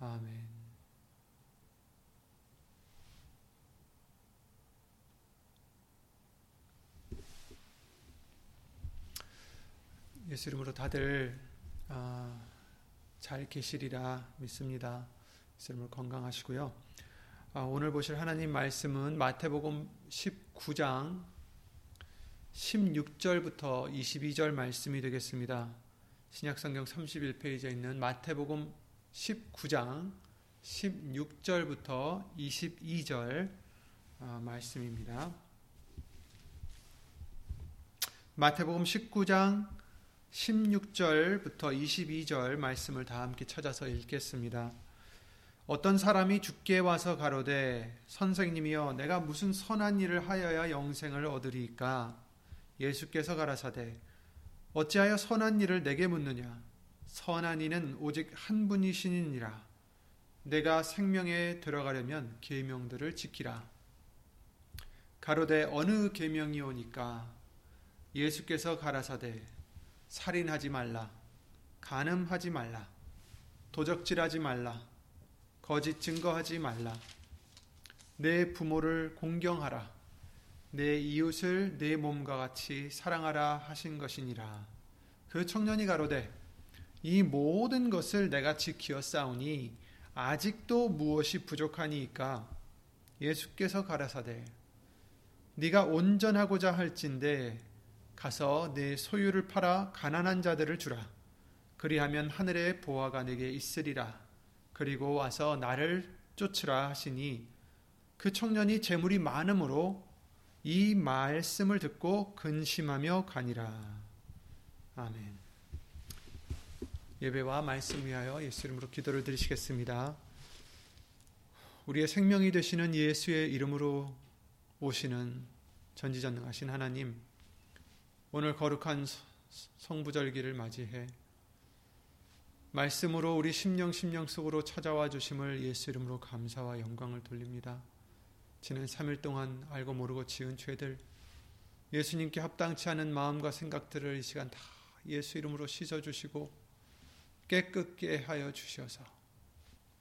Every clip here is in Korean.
아멘. 예수 이름으로 다들 아, 잘 계시리라 믿습니다. 예수 이름으로 건강하시고요. 아, 오늘 보실 하나님 말씀은 마태복음 19장 16절부터 22절 말씀이 되겠습니다. 신약성경 31페이지에 있는 마태복음 19장 16절부터 22절 어, 말씀입니다. 마태복음 19장 16절부터 22절 말씀을 다 함께 찾아서 읽겠습니다. 어떤 사람이 죽게 와서 가로되 선생님이여 내가 무슨 선한 일을 하여야 영생을 얻으리까 예수께서 가라사대 어찌하여 선한 일을 내게 묻느냐 선한 이는 오직 한 분이시니라. 내가 생명에 들어가려면 계명들을 지키라. 가로되 어느 계명이 오니까 예수께서 가라사대 살인하지 말라 간음하지 말라 도적질하지 말라 거짓 증거하지 말라 내 부모를 공경하라 내 이웃을 내 몸과 같이 사랑하라 하신 것이니라 그 청년이 가로되 이 모든 것을 내가 지키어 싸우니 아직도 무엇이 부족하니까? 예수께서 가라사대 네가 온전하고자 할진대 가서 내 소유를 팔아 가난한 자들을 주라. 그리하면 하늘의 보화가 내게 있으리라. 그리고 와서 나를 쫓으라 하시니 그 청년이 재물이 많으므로 이 말씀을 듣고 근심하며 가니라. 아멘 예배와 말씀 위하여 예수 이름으로 기도를 드리시겠습니다. 우리의 생명이 되시는 예수의 이름으로 오시는 전지전능하신 하나님, 오늘 거룩한 성부절기를 맞이해 말씀으로 우리 심령 심령 속으로 찾아와 주심을 예수 이름으로 감사와 영광을 돌립니다. 지난 3일 동안 알고 모르고 지은 죄들, 예수님께 합당치 않은 마음과 생각들을 이 시간 다 예수 이름으로 씻어 주시고 깨끗게 하여 주셔서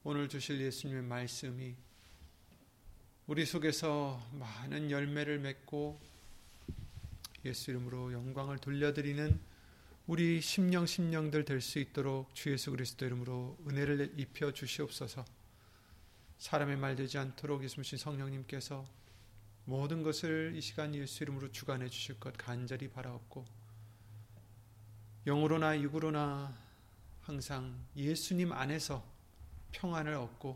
오늘 주실 예수님의 말씀이 우리 속에서 많은 열매를 맺고 예수 이름으로 영광을 돌려드리는 우리 심령 심령들 될 수 있도록 주 예수 그리스도 이름으로 은혜를 입혀 주시옵소서. 사람의 말 되지 않도록 예수님 성령님께서 모든 것을 이 시간 예수 이름으로 주관해 주실 것 간절히 바라옵고 영으로나 육으로나 항상 예수님 안에서 평안을 얻고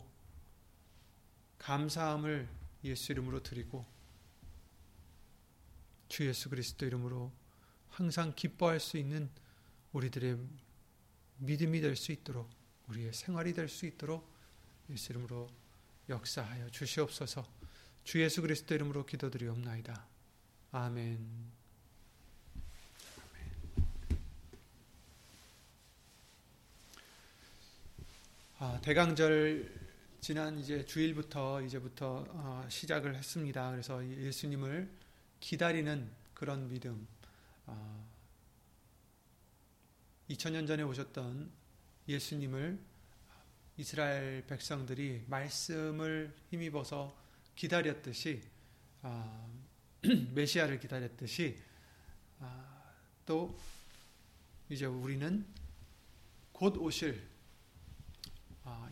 감사함을 예수 이름으로 드리고 주 예수 그리스도 이름으로 항상 기뻐할 수 있는 우리들의 믿음이 될 수 있도록 우리의 생활이 될 수 있도록 예수 이름으로 역사하여 주시옵소서. 주 예수 그리스도 이름으로 기도드리옵나이다. 아멘. 아, 대강절 지난 이제 주일부터 이제부터 어, 시작을 했습니다. 그래서 예수님을 기다리는 그런 믿음. 어, 2000년 전에 오셨던 예수님을 이스라엘 백성들이 말씀을 힘입어서 기다렸듯이 어, 메시아를 기다렸듯이 아, 또 이제 우리는 곧 오실 아,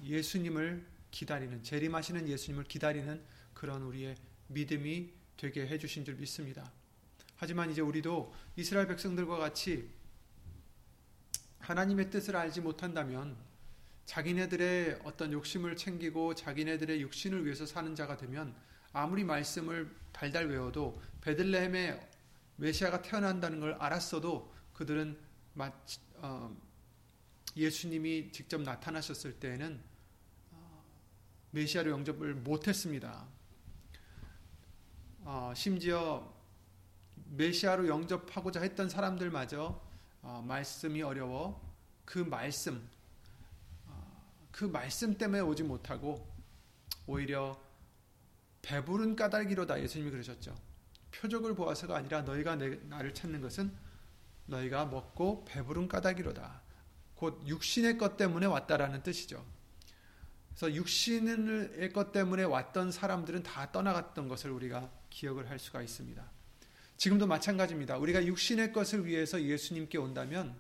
예수님을 기다리는 재림하시는 예수님을 기다리는 그런 우리의 믿음이 되게 해주신 줄 믿습니다. 하지만 이제 우리도 이스라엘 백성들과 같이 하나님의 뜻을 알지 못한다면 자기네들의 어떤 욕심을 챙기고 자기네들의 육신을 위해서 사는 자가 되면 아무리 말씀을 달달 외워도 베들레헴에 메시아가 태어난다는 걸 알았어도 그들은 어, 예수님이 직접 나타나셨을 때에는 어, 메시아로 영접을 못했습니다. 어, 심지어 메시아로 영접하고자 했던 사람들마저 말씀이 어려워 그 말씀 그 말씀 때문에 오지 못하고 오히려 배부른 까닭이로다 예수님이 그러셨죠. 표적을 보아서가 아니라 너희가 내, 나를 찾는 것은 너희가 먹고 배부른 까닭이로다. 곧 육신의 것 때문에 왔다라는 뜻이죠. 그래서 육신의 것 때문에 왔던 사람들은 다 떠나갔던 것을 우리가 기억을 할 수가 있습니다. 지금도 마찬가지입니다. 우리가 육신의 것을 위해서 예수님께 온다면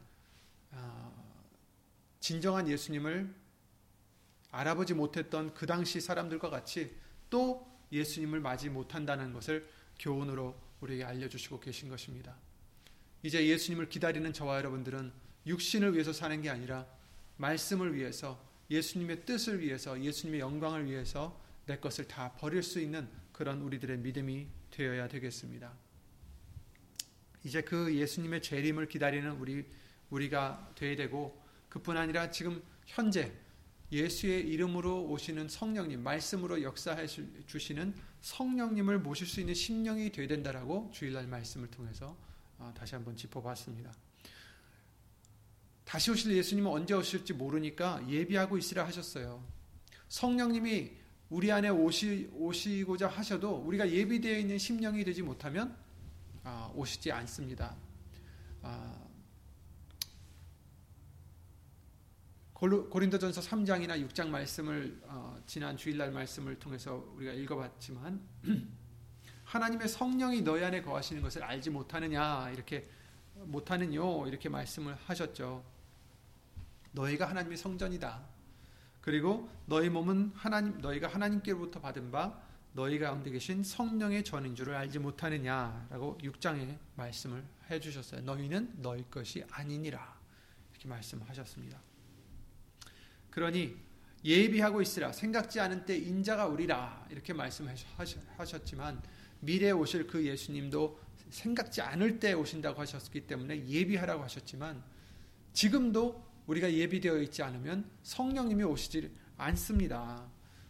아, 진정한 예수님을 알아보지 못했던 그 당시 사람들과 같이 또 예수님을 맞이 못한다는 것을 교훈으로 우리에게 알려주시고 계신 것입니다. 이제 예수님을 기다리는 저와 여러분들은 육신을 위해서 사는 게 아니라 말씀을 위해서 예수님의 뜻을 위해서 예수님의 영광을 위해서 내 것을 다 버릴 수 있는 그런 우리들의 믿음이 되어야 되겠습니다. 이제 그 예수님의 재림을 기다리는 우리 우리가 되어야 되고 그뿐 아니라 지금 현재 예수의 이름으로 오시는 성령님, 말씀으로 역사해 주시는 성령님을 모실 수 있는 심령이 되어야 된다라고 주일날 말씀을 통해서 어, 다시 한번 짚어봤습니다. 다시 오실 예수님은 언제 오실지 모르니까 예비하고 있으라 하셨어요. 성령님이 우리 안에 오시, 오시고자 하셔도 우리가 예비되어 있는 심령이 되지 못하면 아, 오시지 않습니다. 아, 고린도전서 3장이나 6장 말씀을 어, 지난 주일날 말씀을 통해서 우리가 읽어봤지만 하나님의 성령이 너희 안에 거하시는 것을 알지 못하느냐 이렇게 못하는요 이렇게 말씀을 하셨죠. 너희가 하나님의 성전이다. 그리고 너희 몸은 하나님 너희가 하나님께로부터 받은 바 너희 가운데 계신 성령의 전인 줄을 알지 못하느냐라고 6장에 말씀을 해 주셨어요. 너희는 너희 것이 아니니라. 이렇게 말씀하셨습니다. 그러니 예비하고 있으라 생각지 않은 때 인자가 오리라 이렇게 말씀하셨지만 미래에 오실 그 예수님도 생각지 않을 때 오신다고 하셨기 때문에 예비하라고 하셨지만 지금도 우리가 예비되어 있지 않으면 성령님이 오시지 않습니다.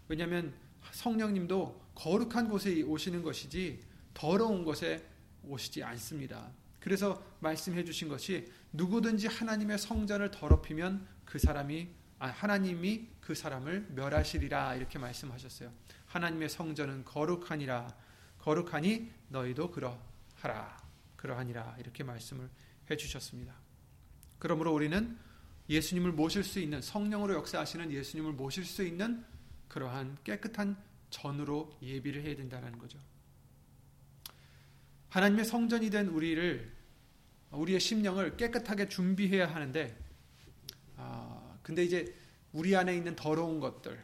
왜냐하면 성령님도 거룩한 곳에 오시는 것이지 더러운 곳에 오시지 않습니다. 그래서 말씀해 주신 것이 누구든지 하나님의 성전을 더럽히면 그 사람이 아, 하나님이 그 사람을 멸하시리라 이렇게 말씀하셨어요. 하나님의 성전은 거룩하니라 거룩하니 너희도 그러하라 그러하니라 이렇게 말씀을 해 주셨습니다. 그러므로 우리는 예수님을 모실 수 있는 성령으로 역사하시는 예수님을 모실 수 있는 그러한 깨끗한 전으로 예비를 해야 된다는 거죠. 하나님의 성전이 된 우리를 우리의 심령을 깨끗하게 준비해야 하는데 아, 근데 이제 우리 안에 있는 더러운 것들,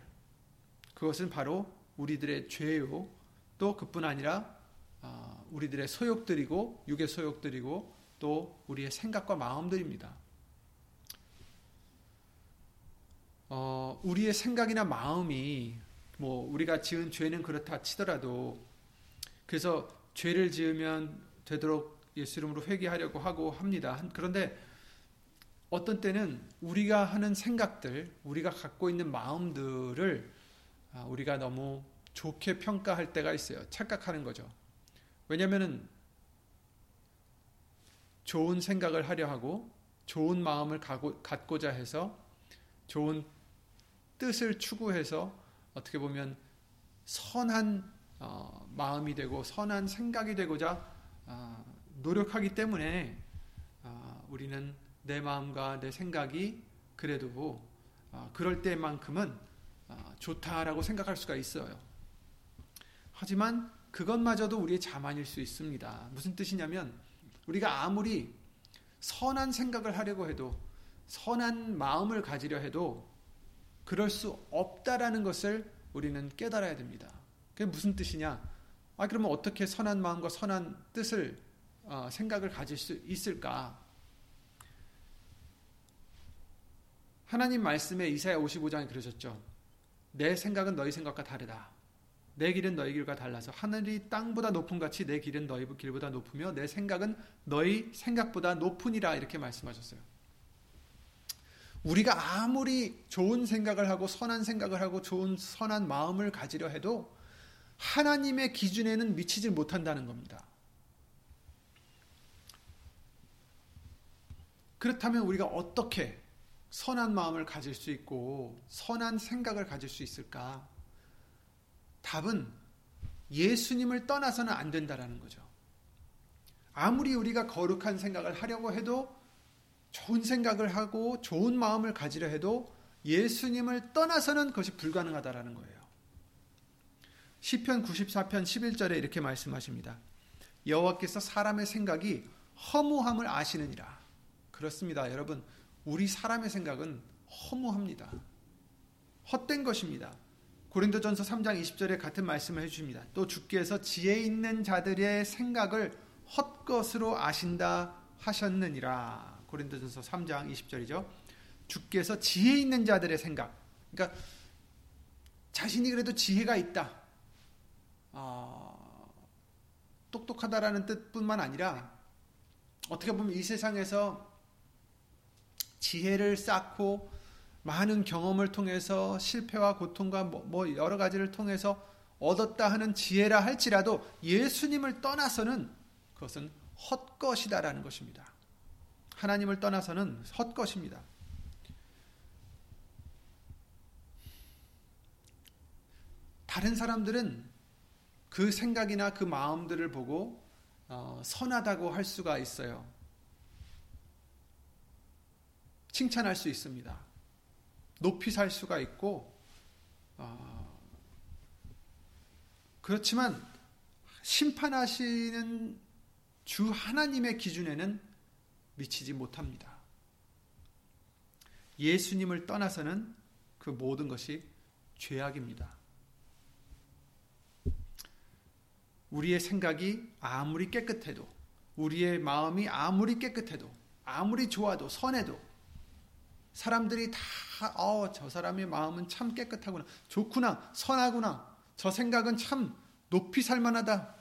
그것은 바로 우리들의 죄요. 또 그뿐 아니라 아, 우리들의 소욕들이고 육의 소욕들이고 또 우리의 생각과 마음들입니다. 어, 우리의 생각이나 마음이 뭐 우리가 지은 죄는 그렇다 치더라도 그래서 죄를 지으면 되도록 예수 이름으로 회개하려고 하고 합니다. 그런데 어떤 때는 우리가 하는 생각들, 우리가 갖고 있는 마음들을 아, 우리가 너무 좋게 평가할 때가 있어요. 착각하는 거죠. 왜냐하면 좋은 생각을 하려 하고 좋은 마음을 갖고자 해서 좋은 뜻을 추구해서 어떻게 보면 선한 어, 마음이 되고 선한 생각이 되고자 어, 노력하기 때문에 어, 우리는 내 마음과 내 생각이 그래도 어, 그럴 때만큼은 어, 좋다라고 생각할 수가 있어요. 하지만 그것마저도 우리의 자만일 수 있습니다. 무슨 뜻이냐면 우리가 아무리 선한 생각을 하려고 해도 선한 마음을 가지려 해도 그럴 수 없다라는 것을 우리는 깨달아야 됩니다. 그게 무슨 뜻이냐? 아, 그러면 어떻게 선한 마음과 선한 뜻을, 어, 생각을 가질 수 있을까? 하나님 말씀에 이사야 55장에 그러셨죠. 내 생각은 너희 생각과 다르다. 내 길은 너희 길과 달라서 하늘이 땅보다 높은 같이 내 길은 너희 길보다 높으며 내 생각은 너희 생각보다 높으니라 이렇게 말씀하셨어요. 우리가 아무리 좋은 생각을 하고 선한 생각을 하고 좋은 선한 마음을 가지려 해도 하나님의 기준에는 미치지 못한다는 겁니다. 그렇다면 우리가 어떻게 선한 마음을 가질 수 있고 선한 생각을 가질 수 있을까? 답은 예수님을 떠나서는 안 된다라는 거죠. 아무리 우리가 거룩한 생각을 하려고 해도 좋은 생각을 하고 좋은 마음을 가지려 해도 예수님을 떠나서는 그것이 불가능하다라는 거예요. 시편 94편 11절에 이렇게 말씀하십니다. 여호와께서 사람의 생각이 허무함을 아시느니라. 그렇습니다. 여러분, 우리 사람의 생각은 허무합니다. 헛된 것입니다. 고린도전서 3장 20절에 같은 말씀을 해 주십니다. 또 주께서 지혜 있는 자들의 생각을 헛것으로 아신다 하셨느니라. 고린도전서 3장 20절이죠. 주께서 지혜 있는 자들의 생각. 그러니까 자신이 그래도 지혜가 있다. 어, 똑똑하다라는 뜻뿐만 아니라 어떻게 보면 이 세상에서 지혜를 쌓고 많은 경험을 통해서 실패와 고통과 뭐, 뭐 여러 가지를 통해서 얻었다 하는 지혜라 할지라도 예수님을 떠나서는 그것은 헛것이다라는 것입니다. 하나님을 떠나서는 헛것입니다. 다른 사람들은 그 생각이나 그 마음들을 보고 어, 선하다고 할 수가 있어요. 칭찬할 수 있습니다. 높이 살 수가 있고, 어, 그렇지만 심판하시는 주 하나님의 기준에는 미치지 못합니다. 예수님을 떠나서는 그 모든 것이 죄악입니다. 우리의 생각이 아무리 깨끗해도, 우리의 마음이 아무리 깨끗해도, 아무리 좋아도, 선해도, 사람들이 다, 어, 저 사람의 마음은 참 깨끗하구나. 좋구나. 선하구나. 저 생각은 참 높이 살만하다.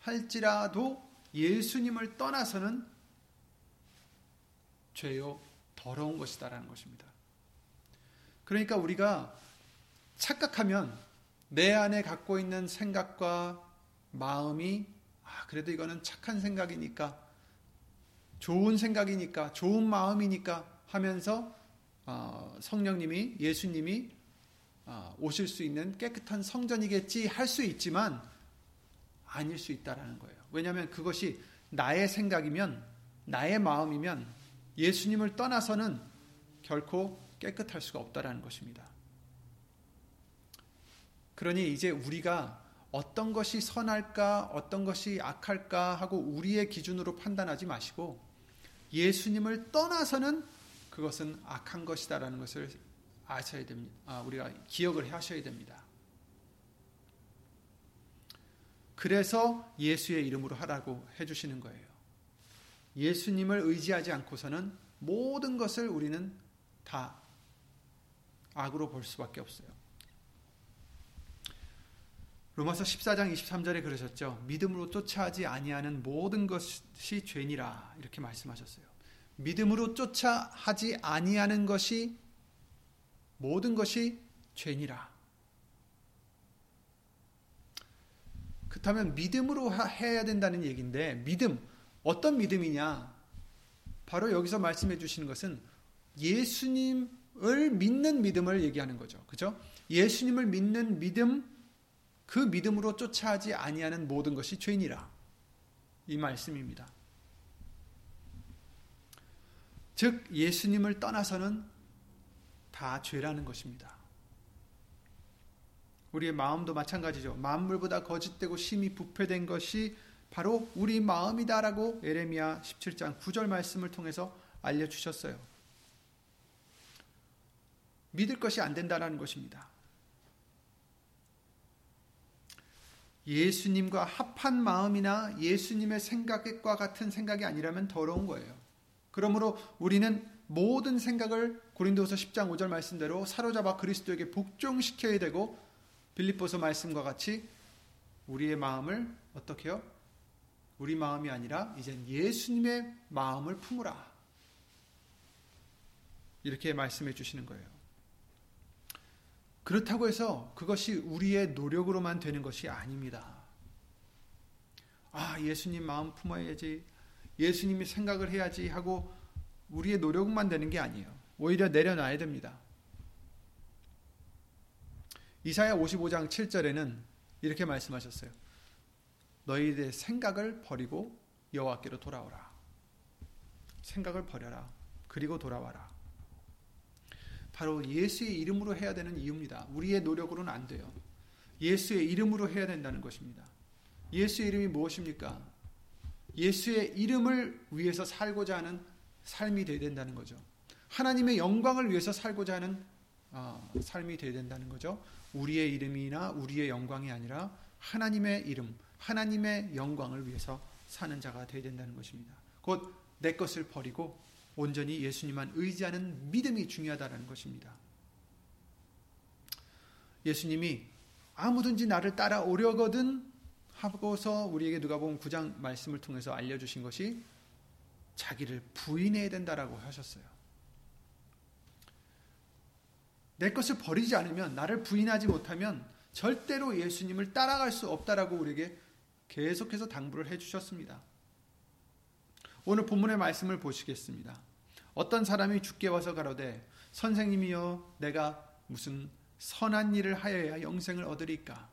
할지라도 예수님을 떠나서는 죄요, 더러운 것이다라는 것입니다. 그러니까 우리가 착각하면 내 안에 갖고 있는 생각과 마음이 아, 그래도 이거는 착한 생각이니까 좋은 생각이니까 좋은 마음이니까 하면서 어, 성령님이 예수님이 어, 오실 수 있는 깨끗한 성전이겠지 할 수 있지만 아닐 수 있다라는 거예요. 왜냐하면 그것이 나의 생각이면 나의 마음이면 예수님을 떠나서는 결코 깨끗할 수가 없다라는 것입니다. 그러니 이제 우리가 어떤 것이 선할까, 어떤 것이 악할까 하고 우리의 기준으로 판단하지 마시고 예수님을 떠나서는 그것은 악한 것이다라는 것을 아셔야 됩니다. 아, 우리가 기억을 하셔야 됩니다. 그래서 예수의 이름으로 하라고 해주시는 거예요. 예수님을 의지하지 않고서는 모든 것을 우리는 다 악으로 볼 수밖에 없어요. 로마서 14장 23절에 그러셨죠. 믿음으로 쫓아하지 아니하는 모든 것이 죄니라 이렇게 말씀하셨어요. 믿음으로 쫓아 하지 아니하는 것이 모든 것이 죄니라. 그렇다면 믿음으로 해야 된다는 얘기인데 믿음 어떤 믿음이냐? 바로 여기서 말씀해 주시는 것은 예수님을 믿는 믿음을 얘기하는 거죠. 그죠? 예수님을 믿는 믿음 그 믿음으로 쫓아하지 아니하는 모든 것이 죄니라. 이 말씀입니다. 즉 예수님을 떠나서는 다 죄라는 것입니다. 우리의 마음도 마찬가지죠. 만물보다 거짓되고 심히 부패된 것이 바로 우리 마음이다라고 에레미야 17장 9절 말씀을 통해서 알려 주셨어요. 믿을 것이 안 된다는 것입니다. 예수님과 합한 마음이나 예수님의 생각과 같은 생각이 아니라면 더러운 거예요. 그러므로 우리는 모든 생각을 고린도서 10장 5절 말씀대로 사로잡아 그리스도에게 복종시켜야 되고 빌립보서 말씀과 같이 우리의 마음을 어떻게 요 우리 마음이 아니라 이제 예수님의 마음을 품으라. 이렇게 말씀해 주시는 거예요. 그렇다고 해서 그것이 우리의 노력으로만 되는 것이 아닙니다. 아, 예수님 마음 품어야지. 예수님이 생각을 해야지 하고 우리의 노력만 되는 게 아니에요. 오히려 내려놔야 됩니다. 이사야 55장 7절에는 이렇게 말씀하셨어요. 너희의 생각을 버리고 여호와께로 돌아오라. 생각을 버려라. 그리고 돌아와라. 바로 예수의 이름으로 해야 되는 이유입니다. 우리의 노력으로는 안 돼요. 예수의 이름으로 해야 된다는 것입니다. 예수의 이름이 무엇입니까? 예수의 이름을 위해서 살고자 하는 삶이 되어야 된다는 거죠. 하나님의 영광을 위해서 살고자 하는 어, 삶이 되어야 된다는 거죠. 우리의 이름이나 우리의 영광이 아니라 하나님의 이름, 하나님의 영광을 위해서 사는 자가 되어야 된다는 것입니다. 곧 내 것을 버리고 온전히 예수님만 의지하는 믿음이 중요하다는 것입니다. 예수님이 아무든지 나를 따라오려거든 하고서 우리에게 누가복음 9장 말씀을 통해서 알려주신 것이 자기를 부인해야 된다라고 하셨어요. 내 것을 버리지 않으면 나를 부인하지 못하면 절대로 예수님을 따라갈 수 없다라고 우리에게 계속해서 당부를 해 주셨습니다. 오늘 본문의 말씀을 보시겠습니다. 어떤 사람이 죽게 와서 가로되 선생님이여 내가 무슨 선한 일을 하여야 영생을 얻으리까?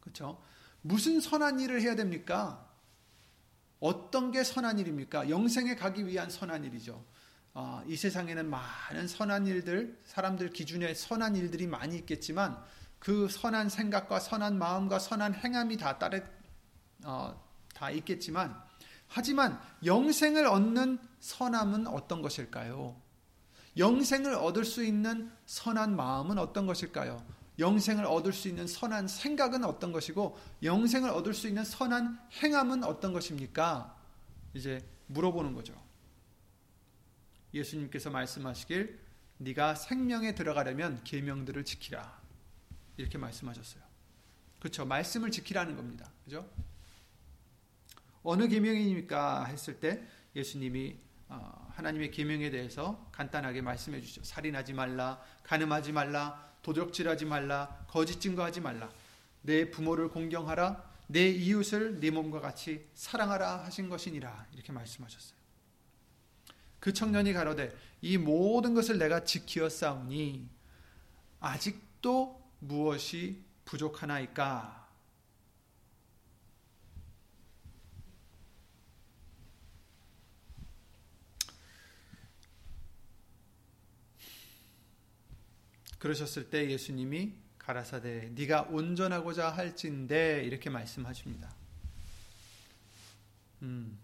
그렇죠? 무슨 선한 일을 해야 됩니까? 어떤 게 선한 일입니까? 영생에 가기 위한 선한 일이죠. 어, 이 세상에는 많은 선한 일들, 사람들 기준에 선한 일들이 많이 있겠지만 그 선한 생각과 선한 마음과 선한 행함이 다 따르 어, 다 있겠지만 하지만 영생을 얻는 선함은 어떤 것일까요? 영생을 얻을 수 있는 선한 마음은 어떤 것일까요? 영생을 얻을 수 있는 선한 생각은 어떤 것이고 영생을 얻을 수 있는 선한 행함은 어떤 것입니까? 이제 물어보는 거죠. 예수님께서 말씀하시길 네가 생명에 들어가려면 계명들을 지키라. 이렇게 말씀하셨어요. 그렇죠. 말씀을 지키라는 겁니다. 그죠? 어느 계명입니까 했을 때 예수님이 어, 하나님의 계명에 대해서 간단하게 말씀해 주죠. 살인하지 말라, 간음하지 말라, 도적질하지 말라, 거짓 증거하지 말라. 내 부모를 공경하라, 내 이웃을 네 몸과 같이 사랑하라 하신 것이니라. 이렇게 말씀하셨어요. 그 청년이 가로되 이 모든 것을 내가 지키어 싸우니 아직도 무엇이 부족하나이까? 그러셨을 때 예수님이 가라사대 네가 온전하고자 할진대 이렇게 말씀하십니다. 음,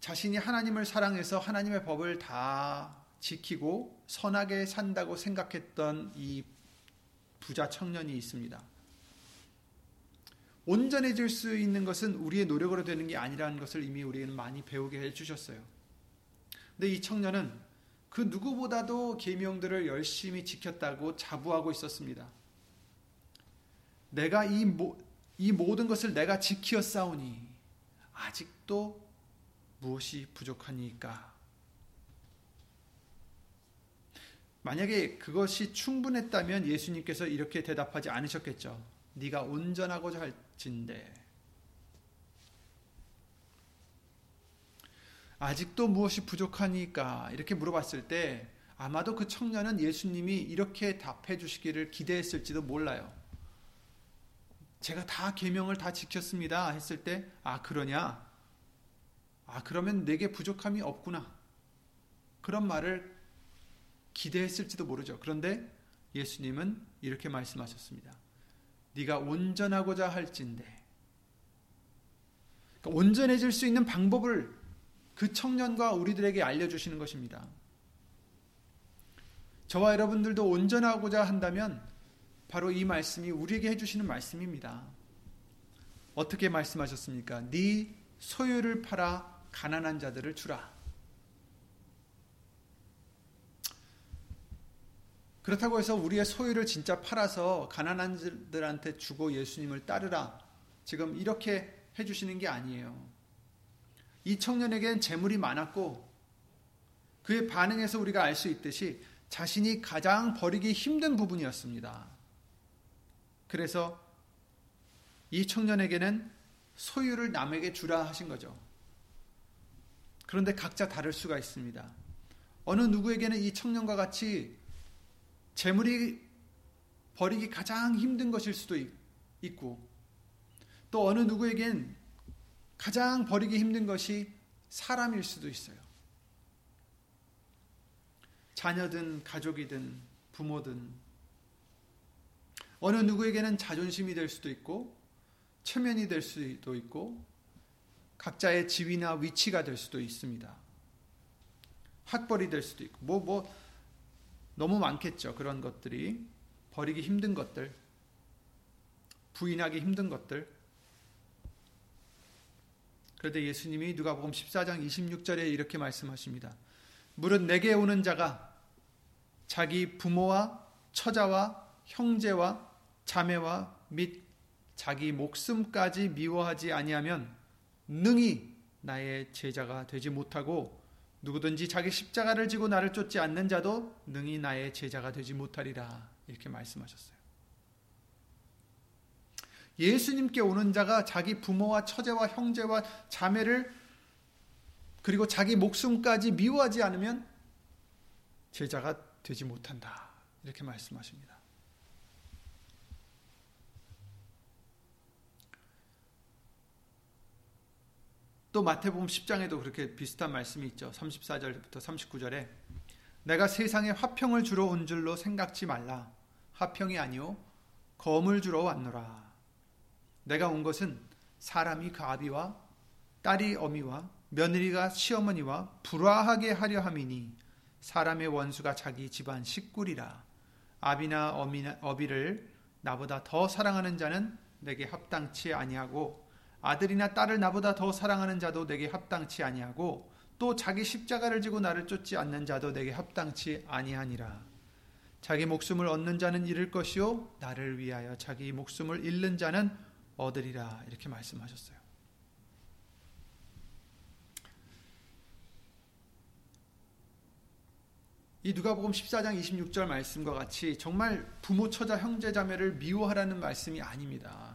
자신이 하나님을 사랑해서 하나님의 법을 다 지키고 선하게 산다고 생각했던 이 부자 청년이 있습니다. 온전해질 수 있는 것은 우리의 노력으로 되는 게 아니라는 것을 이미 우리는 많이 배우게 해주셨어요. 근데 이 청년은 그 누구보다도 계명들을 열심히 지켰다고 자부하고 있었습니다. 내가 이, 모, 이 모든 것을 내가 지키어 싸우니 아직도 무엇이 부족하니까? 만약에 그것이 충분했다면 예수님께서 이렇게 대답하지 않으셨겠죠. 네가 온전하고자 할진대 아직도 무엇이 부족하니까 이렇게 물어봤을 때 아마도 그 청년은 예수님이 이렇게 답해 주시기를 기대했을지도 몰라요. 제가 다 계명을 다 지켰습니다 했을 때 아 그러냐? 아 그러면 내게 부족함이 없구나. 그런 말을 기대했을지도 모르죠. 그런데 예수님은 이렇게 말씀하셨습니다. 네가 온전하고자 할진대 그러니까 온전해질 수 있는 방법을 그 청년과 우리들에게 알려주시는 것입니다. 저와 여러분들도 온전하고자 한다면 바로 이 말씀이 우리에게 해주시는 말씀입니다. 어떻게 말씀하셨습니까? 네 소유를 팔아 가난한 자들을 주라. 그렇다고 해서 우리의 소유를 진짜 팔아서 가난한 자들한테 주고 예수님을 따르라. 지금 이렇게 해주시는 게 아니에요. 이 청년에겐 재물이 많았고 그의 반응에서 우리가 알 수 있듯이 자신이 가장 버리기 힘든 부분이었습니다. 그래서 이 청년에게는 소유를 남에게 주라 하신 거죠. 그런데 각자 다를 수가 있습니다. 어느 누구에게는 이 청년과 같이 재물이 버리기 가장 힘든 것일 수도 있고 또 어느 누구에겐 가장 버리기 힘든 것이 사람일 수도 있어요. 자녀든 가족이든 부모든 어느 누구에게는 자존심이 될 수도 있고 체면이 될 수도 있고 각자의 지위나 위치가 될 수도 있습니다. 학벌이 될 수도 있고 뭐뭐 뭐 너무 많겠죠. 그런 것들이 버리기 힘든 것들 부인하기 힘든 것들 그런데 예수님이 누가복음 14장 26절에 이렇게 말씀하십니다. 무릇 내게 오는 자가 자기 부모와 처자와 형제와 자매와 및 자기 목숨까지 미워하지 아니하면 능히 나의 제자가 되지 못하고 누구든지 자기 십자가를 지고 나를 쫓지 않는 자도 능히 나의 제자가 되지 못하리라 이렇게 말씀하셨어요. 예수님께 오는 자가 자기 부모와 처제와 형제와 자매를 그리고 자기 목숨까지 미워하지 않으면 제자가 되지 못한다. 이렇게 말씀하십니다. 또 마태복음 10장에도 그렇게 비슷한 말씀이 있죠. 34절부터 39절에 내가 세상에 화평을 주러 온 줄로 생각지 말라. 화평이 아니요 검을 주러 왔노라. 내가 온 것은 사람이 그 아비와 딸이 어미와 며느리가 시어머니와 불화하게 하려 함이니 사람의 원수가 자기 집안 식구리라. 아비나 어미나, 어비를 나보다 더 사랑하는 자는 내게 합당치 아니하고 아들이나 딸을 나보다 더 사랑하는 자도 내게 합당치 아니하고 또 자기 십자가를 지고 나를 쫓지 않는 자도 내게 합당치 아니하니라. 자기 목숨을 얻는 자는 잃을 것이요 나를 위하여 자기 목숨을 잃는 자는 얻으리라 이렇게 말씀하셨어요. 이 누가복음 14장 26절 말씀과 같이 정말 부모 처자 형제 자매를 미워하라는 말씀이 아닙니다.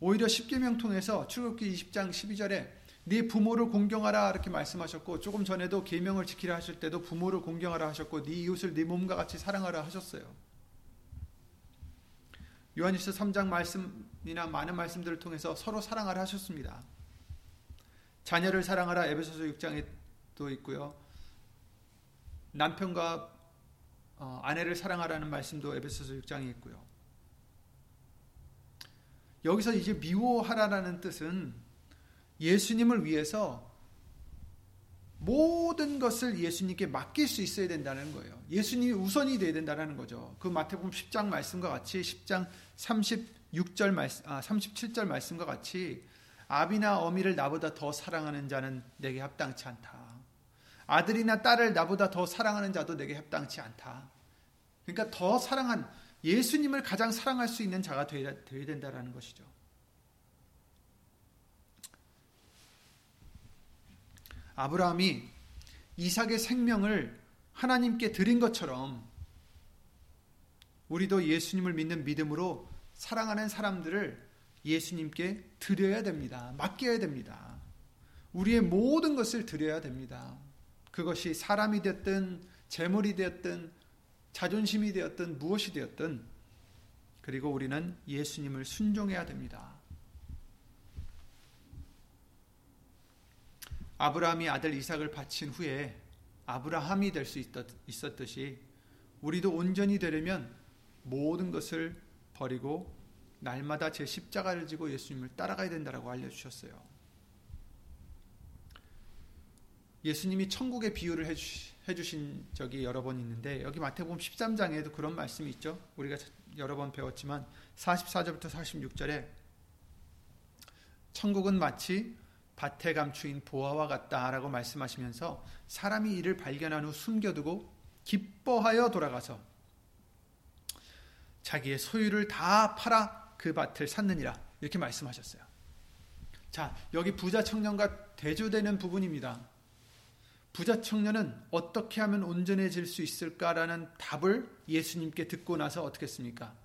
오히려 십계명 통해서 출애굽기 20장 12절에 네 부모를 공경하라 이렇게 말씀하셨고 조금 전에도 계명을 지키라 하실 때도 부모를 공경하라 하셨고 네 이웃을 네 몸과 같이 사랑하라 하셨어요. 요한일서 3장 말씀이나 많은 말씀들을 통해서 서로 사랑하라 하셨습니다. 자녀를 사랑하라 에베소서 6장에도 있고요. 남편과 어, 아내를 사랑하라는 말씀도 에베소서 6장에 있고요. 여기서 이제 미워하라라는 뜻은 예수님을 위해서 모든 것을 예수님께 맡길 수 있어야 된다는 거예요. 예수님이 우선이 되어야 된다는 거죠. 그 마태복음 10장 말씀과 같이 10장 36절 말씀 아 37절 말씀과 같이 아비나 어미를 나보다 더 사랑하는 자는 내게 합당치 않다. 아들이나 딸을 나보다 더 사랑하는 자도 내게 합당치 않다. 그러니까 더 사랑한 예수님을 가장 사랑할 수 있는 자가 되어야, 된다는 것이죠. 아브라함이 이삭의 생명을 하나님께 드린 것처럼 우리도 예수님을 믿는 믿음으로 사랑하는 사람들을 예수님께 드려야 됩니다. 맡겨야 됩니다. 우리의 모든 것을 드려야 됩니다. 그것이 사람이 됐든 재물이 되었든 자존심이 되었든 무엇이 되었든 그리고 우리는 예수님을 순종해야 됩니다. 아브라함이 아들 이삭을 바친 후에 아브라함이 될 수 있었듯이 우리도 온전히 되려면 모든 것을 버리고 날마다 제 십자가를 지고 예수님을 따라가야 된다고 알려주셨어요. 예수님이 천국의 비유를 해주신 적이 여러 번 있는데 여기 마태복음 13장에도 그런 말씀이 있죠. 우리가 여러 번 배웠지만 44절부터 46절에 천국은 마치 밭에 감추인 보화와 같다라고 말씀하시면서 사람이 이를 발견한 후 숨겨두고 기뻐하여 돌아가서 자기의 소유를 다 팔아 그 밭을 샀느니라 이렇게 말씀하셨어요. 자, 여기 부자 청년과 대조되는 부분입니다. 부자 청년은 어떻게 하면 온전해질 수 있을까라는 답을 예수님께 듣고 나서 어떻게 했습니까?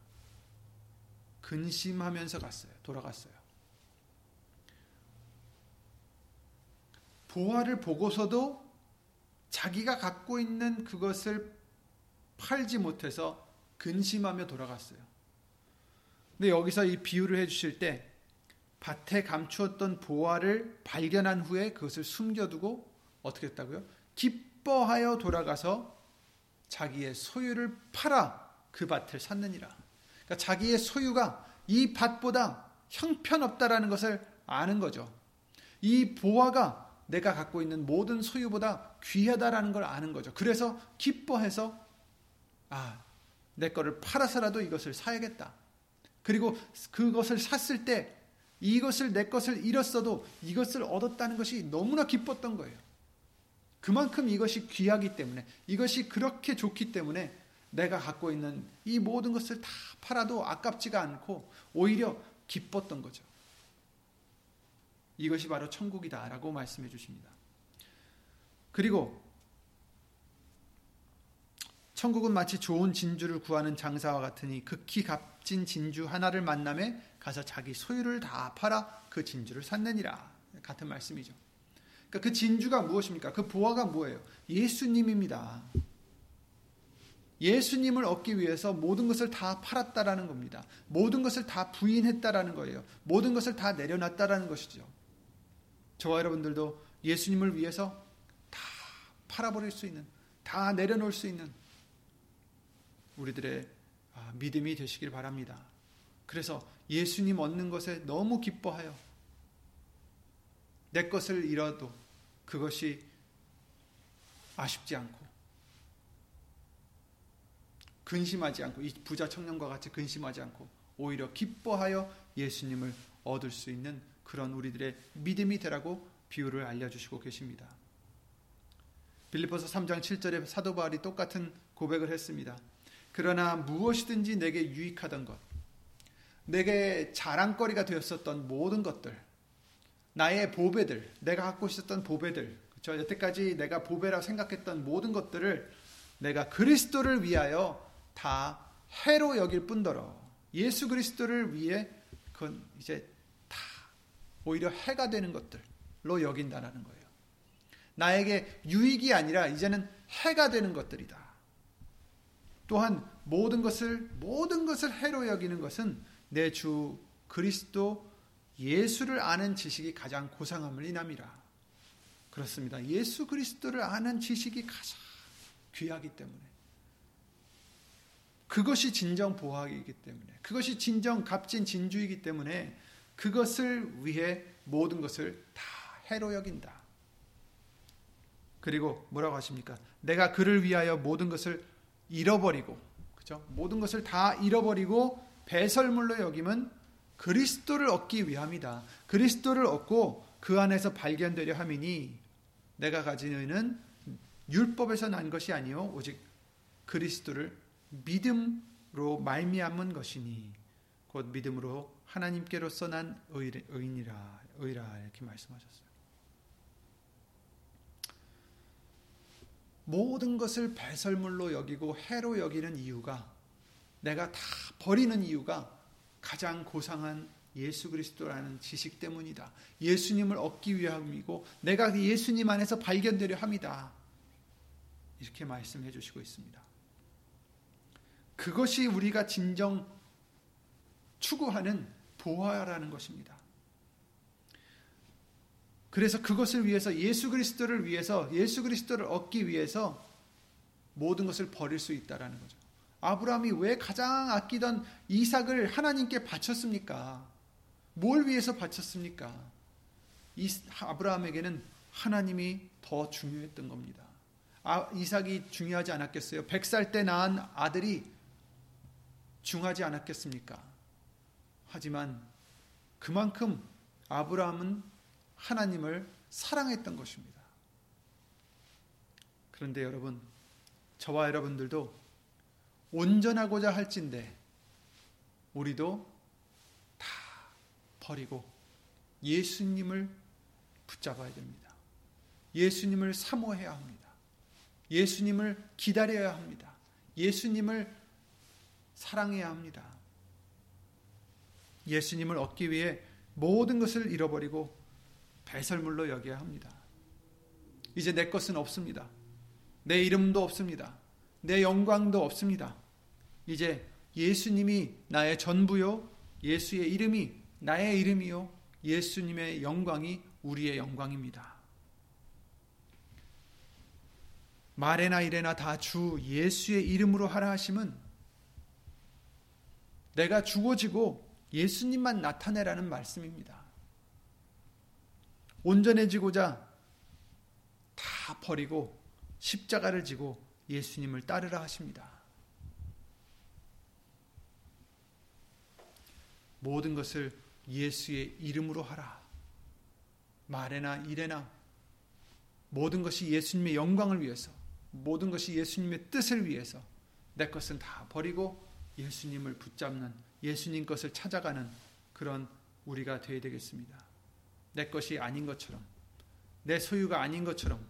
근심하면서 갔어요. 돌아갔어요. 보화를 보고서도 자기가 갖고 있는 그것을 팔지 못해서 근심하며 돌아갔어요. 근데 여기서 이 비유를 해주실 때 밭에 감추었던 보화를 발견한 후에 그것을 숨겨두고 어떻게 했다고요? 기뻐하여 돌아가서 자기의 소유를 팔아 그 밭을 샀느니라. 그러니까 자기의 소유가 이 밭보다 형편없다라는 것을 아는 거죠. 이 보화가 내가 갖고 있는 모든 소유보다 귀하다라는 걸 아는 거죠. 그래서 기뻐해서 아, 내 거를 팔아서라도 이것을 사야겠다. 그리고 그것을 샀을 때 이것을 내 것을 잃었어도 이것을 얻었다는 것이 너무나 기뻤던 거예요. 그만큼 이것이 귀하기 때문에 이것이 그렇게 좋기 때문에 내가 갖고 있는 이 모든 것을 다 팔아도 아깝지가 않고 오히려 기뻤던 거죠. 이것이 바로 천국이다라고 말씀해 주십니다. 그리고 천국은 마치 좋은 진주를 구하는 장사와 같으니 극히 값진 진주 하나를 만남에 가서 자기 소유를 다 팔아 그 진주를 샀느니라. 같은 말씀이죠. 그러니까 그 진주가 무엇입니까? 그 보화가 뭐예요? 예수님입니다. 예수님을 얻기 위해서 모든 것을 다 팔았다라는 겁니다. 모든 것을 다 부인했다라는 거예요. 모든 것을 다 내려놨다라는 것이죠. 저와 여러분들도 예수님을 위해서 다 팔아버릴 수 있는, 다 내려놓을 수 있는 우리들의 아, 믿음이 되시길 바랍니다. 그래서 예수님 얻는 것에 너무 기뻐하여 내 것을 잃어도 그것이 아쉽지 않고 근심하지 않고 이 부자 청년과 같이 근심하지 않고 오히려 기뻐하여 예수님을 얻을 수 있는 그런 우리들의 믿음이 되라고 비유를 알려주시고 계십니다. 빌리포스 3장 7절에 사도 바울이 똑같은 고백을 했습니다. 그러나 무엇이든지 내게 유익하던 것, 내게 자랑거리가 되었었던 모든 것들, 나의 보배들, 내가 갖고 있었던 보배들, 저 여태까지 내가 보배라 생각했던 모든 것들을 내가 그리스도를 위하여 다 해로 여길 뿐더러 예수 그리스도를 위해 그건 이제 다 오히려 해가 되는 것들로 여긴다라는 거예요. 나에게 유익이 아니라 이제는 해가 되는 것들이다. 또한 모든 것을 모든 것을 해로 여기는 것은 내 주 그리스도 예수를 아는 지식이 가장 고상함을 인함이라. 그렇습니다. 예수 그리스도를 아는 지식이 가장 귀하기 때문에. 그것이 진정 보학이기 때문에. 그것이 진정 값진 진주이기 때문에 그것을 위해 모든 것을 다 해로 여긴다. 그리고 뭐라고 하십니까? 내가 그를 위하여 모든 것을 잃어버리고, 그죠? 모든 것을 다 잃어버리고 배설물로 여김은 그리스도를 얻기 위함이다. 그리스도를 얻고 그 안에서 발견되려 함이니 내가 가진 의는 율법에서 난 것이 아니요 오직 그리스도를 믿음으로 말미암은 것이니 곧 믿음으로 하나님께로서 난 의인이라 의라 이렇게 말씀하셨어요. 모든 것을 배설물로 여기고 해로 여기는 이유가 내가 다 버리는 이유가 가장 고상한 예수 그리스도라는 지식 때문이다. 예수님을 얻기 위함이고 내가 예수님 안에서 발견되려 합니다. 이렇게 말씀해 주시고 있습니다. 그것이 우리가 진정 추구하는 보화라는 것입니다. 그래서 그것을 위해서 예수 그리스도를 위해서 예수 그리스도를 얻기 위해서 모든 것을 버릴 수 있다라는 거죠. 아브라함이 왜 가장 아끼던 이삭을 하나님께 바쳤습니까? 뭘 위해서 바쳤습니까? 이 아브라함에게는 하나님이 더 중요했던 겁니다. 아, 이삭이 중요하지 않았겠어요? 100살 때 낳은 아들이 중하지 않았겠습니까? 하지만 그만큼 아브라함은 하나님을 사랑했던 것입니다. 그런데 여러분, 저와 여러분들도 온전하고자 할진데 우리도 다 버리고 예수님을 붙잡아야 됩니다. 예수님을 사모해야 합니다. 예수님을 기다려야 합니다. 예수님을 사랑해야 합니다. 예수님을 얻기 위해 모든 것을 잃어버리고 배설물로 여겨야 합니다. 이제 내 것은 없습니다. 내 이름도 없습니다. 내 영광도 없습니다. 이제 예수님이 나의 전부요. 예수의 이름이 나의 이름이요. 예수님의 영광이 우리의 영광입니다. 말에나 이래나 다 주 예수의 이름으로 하라 하심은 내가 죽어지고 예수님만 나타내라는 말씀입니다. 온전해지고자 다 버리고 십자가를 지고 예수님을 따르라 하십니다. 모든 것을 예수의 이름으로 하라. 말에나 일에나 모든 것이 예수님의 영광을 위해서 모든 것이 예수님의 뜻을 위해서 내 것은 다 버리고 예수님을 붙잡는 예수님 것을 찾아가는 그런 우리가 되어야 되겠습니다. 내 것이 아닌 것처럼 내 소유가 아닌 것처럼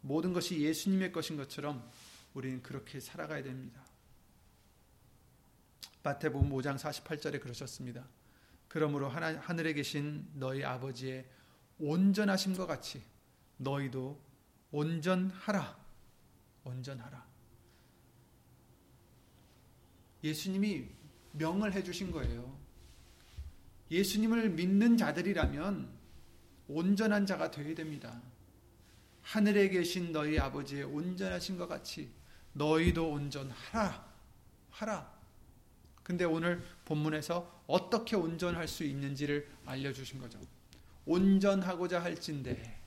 모든 것이 예수님의 것인 것처럼 우리는 그렇게 살아가야 됩니다. 마태복음 5장 48절에 그러셨습니다. 그러므로 하나, 하늘에 계신 너희 아버지의 온전하심과 같이 너희도 온전하라. 온전하라. 예수님이 명을 해 주신 거예요. 예수님을 믿는 자들이라면 온전한 자가 되어야 됩니다. 하늘에 계신 너희 아버지의 온전하신 것 같이 너희도 온전하라. 하라. 근데 오늘 본문에서 어떻게 온전할 수 있는지를 알려주신 거죠. 온전하고자 할진대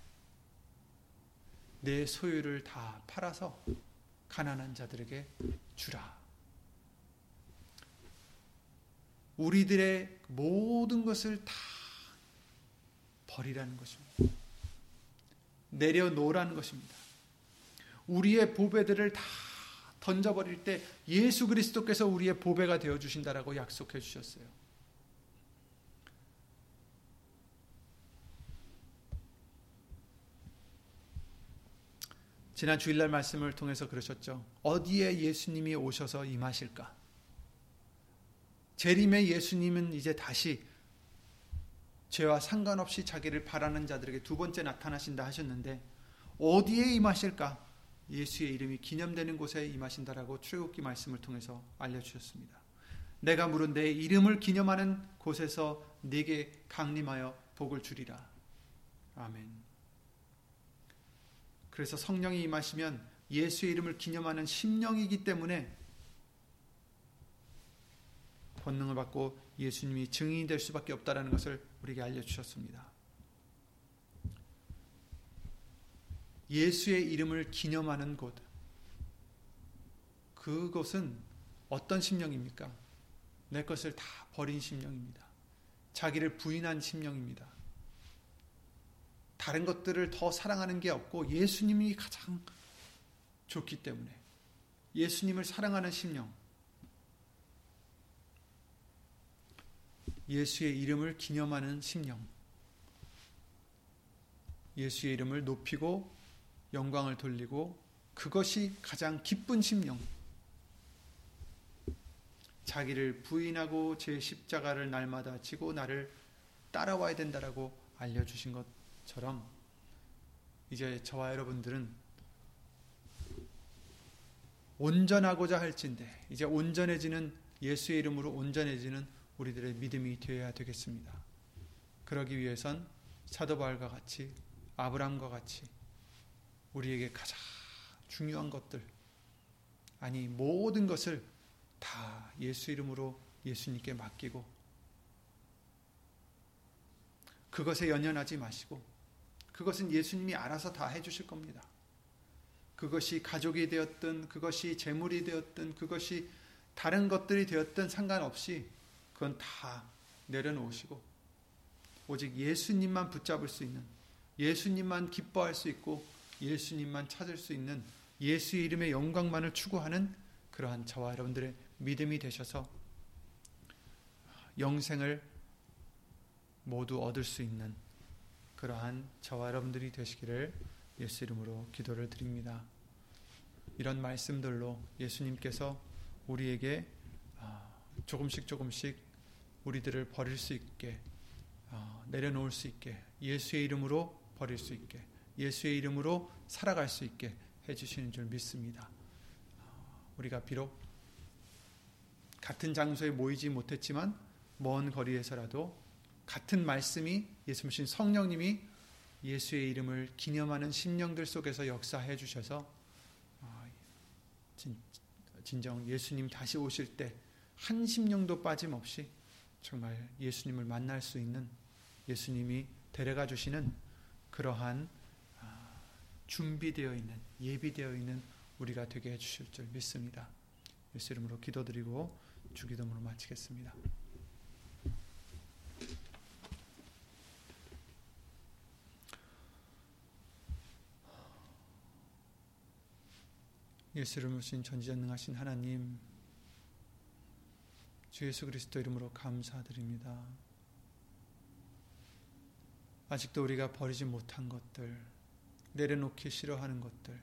내 소유를 다 팔아서 가난한 자들에게 주라. 우리들의 모든 것을 다 버리라는 것입니다. 내려놓으라는 것입니다. 우리의 보배들을 다 던져버릴 때 예수 그리스도께서 우리의 보배가 되어 주신다라고 약속해 주셨어요. 지난 주일날 말씀을 통해서 그러셨죠. 어디에 예수님이 오셔서 임하실까? 재림의 예수님은 이제 다시 죄와 상관없이 자기를 바라는 자들에게 두 번째 나타나신다 하셨는데 어디에 임하실까? 예수의 이름이 기념되는 곳에 임하신다라고 출애굽기 말씀을 통해서 알려주셨습니다. 내가 물은 내 이름을 기념하는 곳에서 네게 강림하여 복을 주리라. 아멘. 그래서 성령이 임하시면 예수의 이름을 기념하는 심령이기 때문에 권능을 받고 예수님이 증인이 될 수밖에 없다라는 것을 우리에게 알려주셨습니다. 예수의 이름을 기념하는 곳. 그것은 어떤 심령입니까? 내 것을 다 버린 심령입니다. 자기를 부인한 심령입니다. 다른 것들을 더 사랑하는 게 없고 예수님이 가장 좋기 때문에 예수님을 사랑하는 심령. 예수의 이름을 기념하는 심령. 예수의 이름을 높이고 영광을 돌리고 그것이 가장 기쁜 심령. 자기를 부인하고 제 십자가를 날마다 지고 나를 따라와야 된다라고 알려주신 것처럼 이제 저와 여러분들은 온전하고자 할진대 이제 온전해지는 예수의 이름으로 온전해지는 우리들의 믿음이 되어야 되겠습니다. 그러기 위해선 사도 바울과 같이 아브라함과 같이 우리에게 가장 중요한 것들, 아니, 모든 것을 다 예수 이름으로 예수님께 맡기고, 그것에 연연하지 마시고, 그것은 예수님이 알아서 다 해주실 겁니다. 그것이 가족이 되었든 그것이 재물이 되었든 그것이 다른 것들이 되었든 상관없이 그건 다 내려놓으시고 오직 예수님만 붙잡을 수 있는 예수님만 기뻐할 수 있고 예수님만 찾을 수 있는 예수의 이름의 영광만을 추구하는 그러한 저와 여러분들의 믿음이 되셔서 영생을 모두 얻을 수 있는 그러한 저와 여러분들이 되시기를 예수 이름으로 기도를 드립니다. 이런 말씀들로 예수님께서 우리에게 아, 조금씩 조금씩 우리들을 버릴 수 있게 아, 내려놓을 수 있게 예수의 이름으로 버릴 수 있게 예수의 이름으로 살아갈 수 있게 해주시는 줄 믿습니다. 아, 우리가 비록 같은 장소에 모이지 못했지만 먼 거리에서라도 같은 말씀이 예수님 성령님이 예수의 이름을 기념하는 심령들 속에서 역사해 주셔서 진정 예수님 다시 오실 때 한 심령도 빠짐없이 정말 예수님을 만날 수 있는 예수님이 데려가 주시는 그러한 아, 준비되어 있는 예비되어 있는 우리가 되게 해주실 줄 믿습니다. 예수 이름으로 기도드리고 주기도문을 마치겠습니다. 예수를 모신 전지전능하신 하나님 주 예수 그리스도 이름으로 감사드립니다. 아직도 우리가 버리지 못한 것들, 내려놓기 싫어하는 것들,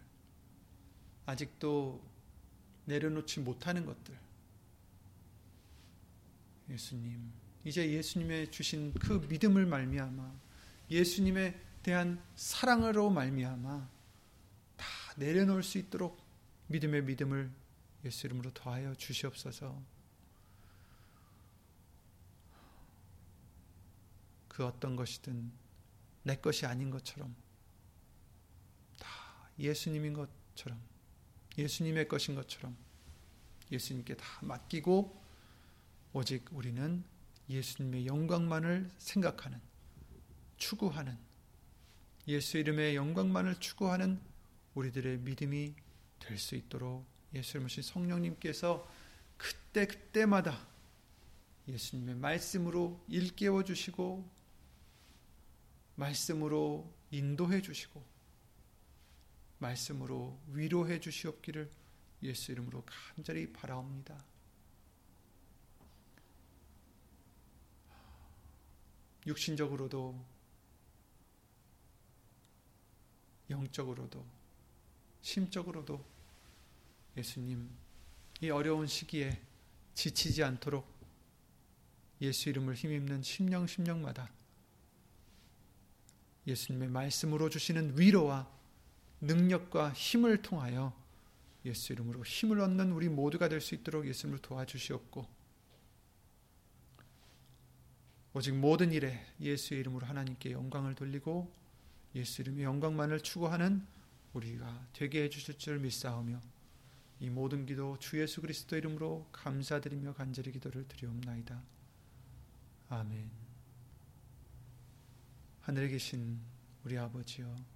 아직도 내려놓지 못하는 것들, 예수님, 이제 예수님의 주신 그 믿음을 말미암아, 예수님에 대한 사랑으로 말미암아 다 내려놓을 수 있도록 믿음의 믿음을 예수 이름으로 더하여 주시옵소서. 그 어떤 것이든 내 것이 아닌 것처럼 다 예수님인 것처럼 예수님의 것인 것처럼 예수님께 다 맡기고 오직 우리는 예수님의 영광만을 생각하는 추구하는 예수 이름의 영광만을 추구하는 우리들의 믿음이 될 수 있도록 예수님을 성령님께서 그때 그때마다 예수님의 말씀으로 일깨워 주시고 말씀으로 인도해 주시고 말씀으로 위로해 주시옵기를 예수 이름으로 간절히 바라옵니다. 육신적으로도 영적으로도 심적으로도 예수님 이 어려운 시기에 지치지 않도록 예수 이름을 힘입는 심령 심령마다 예수님의 말씀으로 주시는 위로와 능력과 힘을 통하여 예수 이름으로 힘을 얻는 우리 모두가 될 수 있도록 예수님을 도와주시옵고 오직 모든 일에 예수의 이름으로 하나님께 영광을 돌리고 예수 이름의 영광만을 추구하는 우리가 되게 해주실 줄 믿사오며 이 모든 기도 주 예수 그리스도 이름으로 감사드리며 간절히 기도를 드리옵나이다. 아멘. 하늘에 계신 우리 아버지여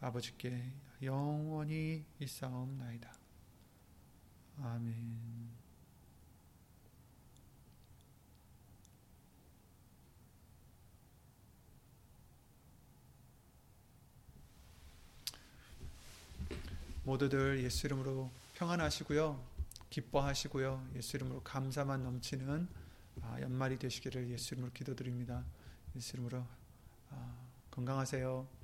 아버지께 영원히 있사옵나이다. 아멘 모두들 예수 이름으로 평안하시고요. 기뻐하시고요. 예수 이름으로 감사만 넘치는 아, 연말이 되시기를 예수 이름으로 기도드립니다. 예수 이름으로 아, 건강하세요.